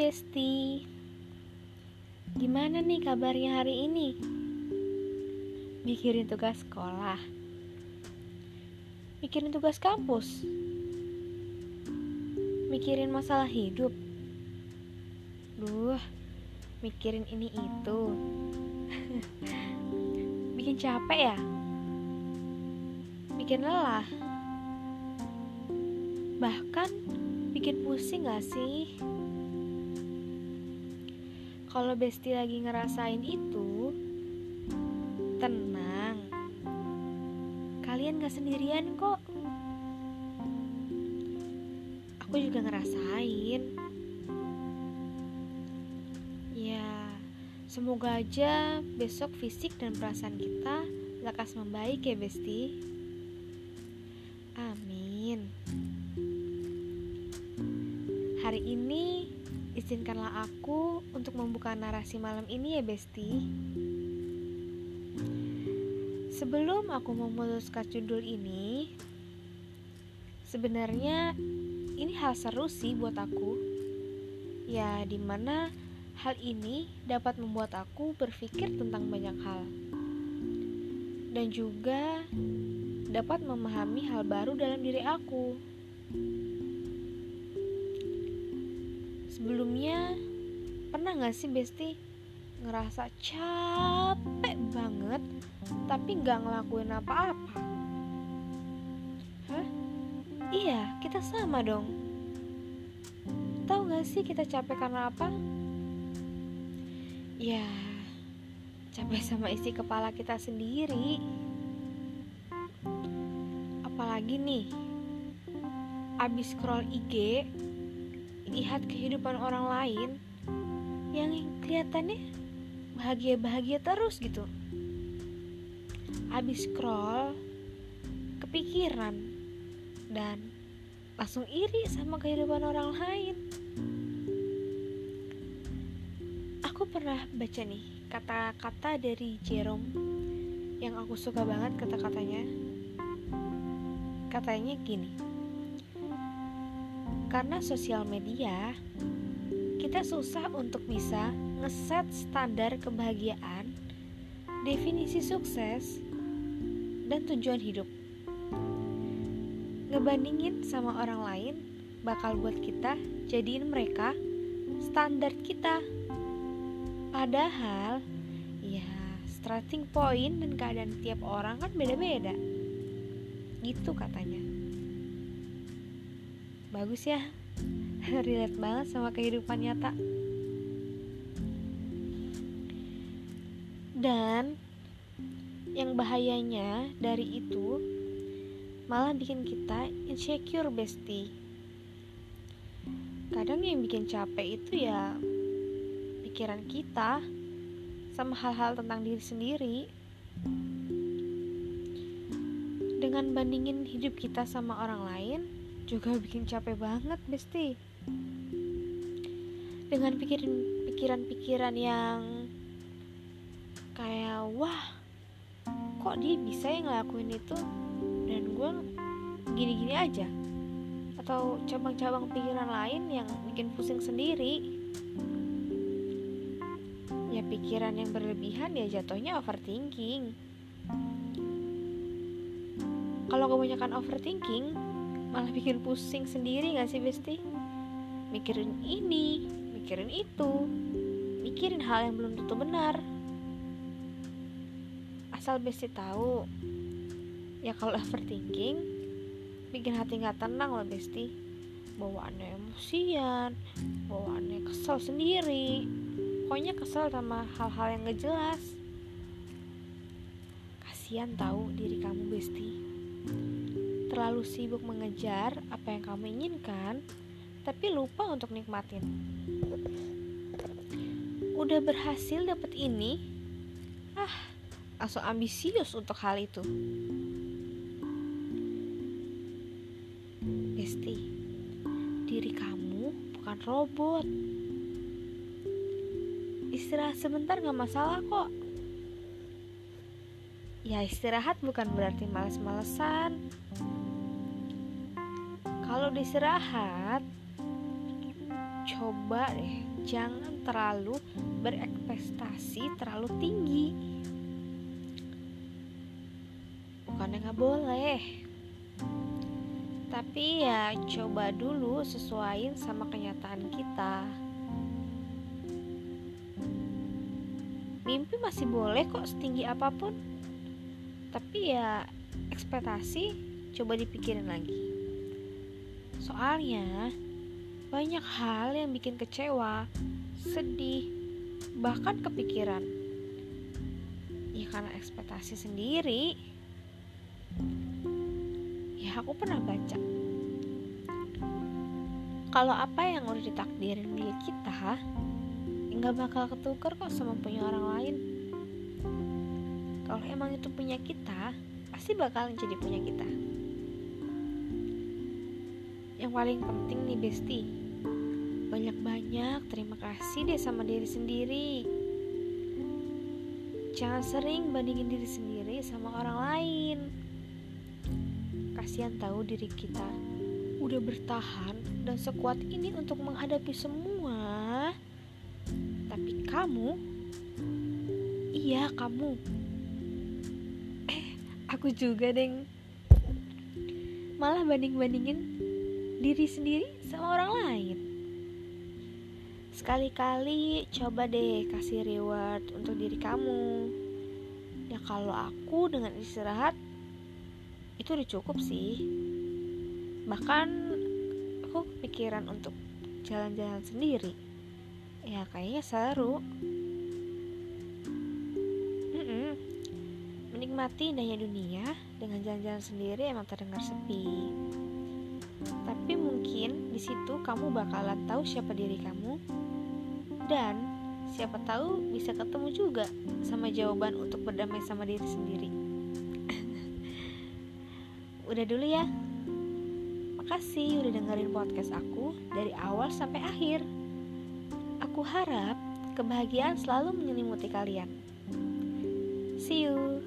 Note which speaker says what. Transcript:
Speaker 1: Besti. Gimana nih kabarnya hari ini? Mikirin tugas sekolah. Mikirin tugas kampus. Mikirin masalah hidup. Duh, mikirin ini itu. Bikin capek ya? Bikin lelah. Bahkan bikin pusing gak sih? Kalau Besti lagi ngerasain itu, tenang. Kalian gak sendirian kok. Aku juga ngerasain. Ya, semoga aja besok fisik dan perasaan kita lekas membaik ya Besti. Amin. Hari ini Izinkanlah aku untuk membuka narasi malam ini ya Besti. Sebelum aku memutuskan judul ini Sebenarnya ini hal seru sih buat aku. Ya di mana hal ini dapat membuat aku berpikir tentang banyak hal. Dan juga dapat memahami hal baru dalam diri aku Sebelumnya pernah gak sih Besti ngerasa capek banget tapi gak ngelakuin apa-apa? Hah? Iya, kita sama dong. Tahu gak sih kita capek karena apa? Ya, capek sama isi kepala kita sendiri. Apalagi nih, abis scroll IG, lihat kehidupan orang lain yang kelihatannya bahagia-bahagia terus gitu. Habis scroll, kepikiran dan langsung iri sama kehidupan orang lain. Aku pernah baca nih kata-kata dari Jerome yang aku suka banget kata-katanya. Katanya gini karena sosial media, kita susah untuk bisa ngeset standar kebahagiaan, definisi sukses, dan tujuan hidup. Ngebandingin sama orang lain bakal buat kita jadiin mereka standar kita. Padahal, ya starting point dan keadaan tiap orang kan beda-beda. Gitu katanya bagus ya. Relate banget sama kehidupan nyata. Dan yang bahayanya dari itu malah bikin kita insecure bestie kadang yang bikin capek itu ya pikiran kita sama hal-hal tentang diri sendiri. Dengan bandingin hidup kita sama orang lain juga bikin capek banget Besti. Dengan pikiran-pikiran yang kayak wah kok dia bisa yang ngelakuin itu? Dan gue gini-gini aja. Atau cabang-cabang pikiran lain yang bikin pusing sendiri. Ya pikiran yang berlebihan ya jatuhnya overthinking. Kalau kebanyakan overthinking malah bikin pusing sendiri gak sih Besti? Mikirin ini, mikirin itu, mikirin hal yang belum tentu benar. Asal Besti tahu, ya kalau overthinking, bikin hati gak tenang loh Besti. Bawaannya emosian, bawaannya kesel sendiri. Pokoknya kesel sama hal-hal yang gak jelas. Kasian tahu diri kamu Besti terlalu sibuk mengejar apa yang kamu inginkan, tapi lupa untuk nikmatin. Udah berhasil dapet ini, ah, langsung ambisius untuk hal itu. Besti, diri kamu bukan robot. Istirahat sebentar gak masalah kok. Ya istirahat bukan berarti males-malesan kalau diserahat coba deh jangan terlalu berekspektasi terlalu tinggi. Bukannya nggak boleh. Tapi ya coba dulu sesuaiin sama kenyataan kita. Mimpi masih boleh kok setinggi apa pun. Tapi ya ekspektasi coba dipikirin lagi soalnya banyak hal yang bikin kecewa sedih bahkan kepikiran. Ya karena ekspektasi sendiri. Ya aku pernah baca. Kalau apa yang udah ditakdirin milik kita nggak bakal ketukar kok sama punya orang lain. Kalau emang itu punya kita pasti bakal jadi punya kita yang paling penting nih Besti. Banyak-banyak terima kasih deh sama diri sendiri. Jangan sering bandingin diri sendiri sama orang lain. Kasihan tahu diri kita udah bertahan dan sekuat ini untuk menghadapi semua. Tapi kamu iya kamu. Eh aku juga deng. Malah banding-bandingin diri sendiri sama orang lain. Sekali-kali coba deh kasih reward untuk diri kamu. Ya kalau aku dengan istirahat itu udah cukup sih. Bahkan aku pikiran untuk jalan-jalan sendiri. Ya kayaknya seru. Mm-mm. menikmati indahnya dunia dengan jalan-jalan sendiri emang terdengar sepi tapi mungkin di situ kamu bakalan tahu siapa diri kamu dan siapa tahu bisa ketemu juga sama jawaban untuk berdamai sama diri sendiri udah dulu ya. Makasih udah dengerin podcast aku dari awal sampai akhir. Aku harap kebahagiaan selalu menyelimuti kalian. See you.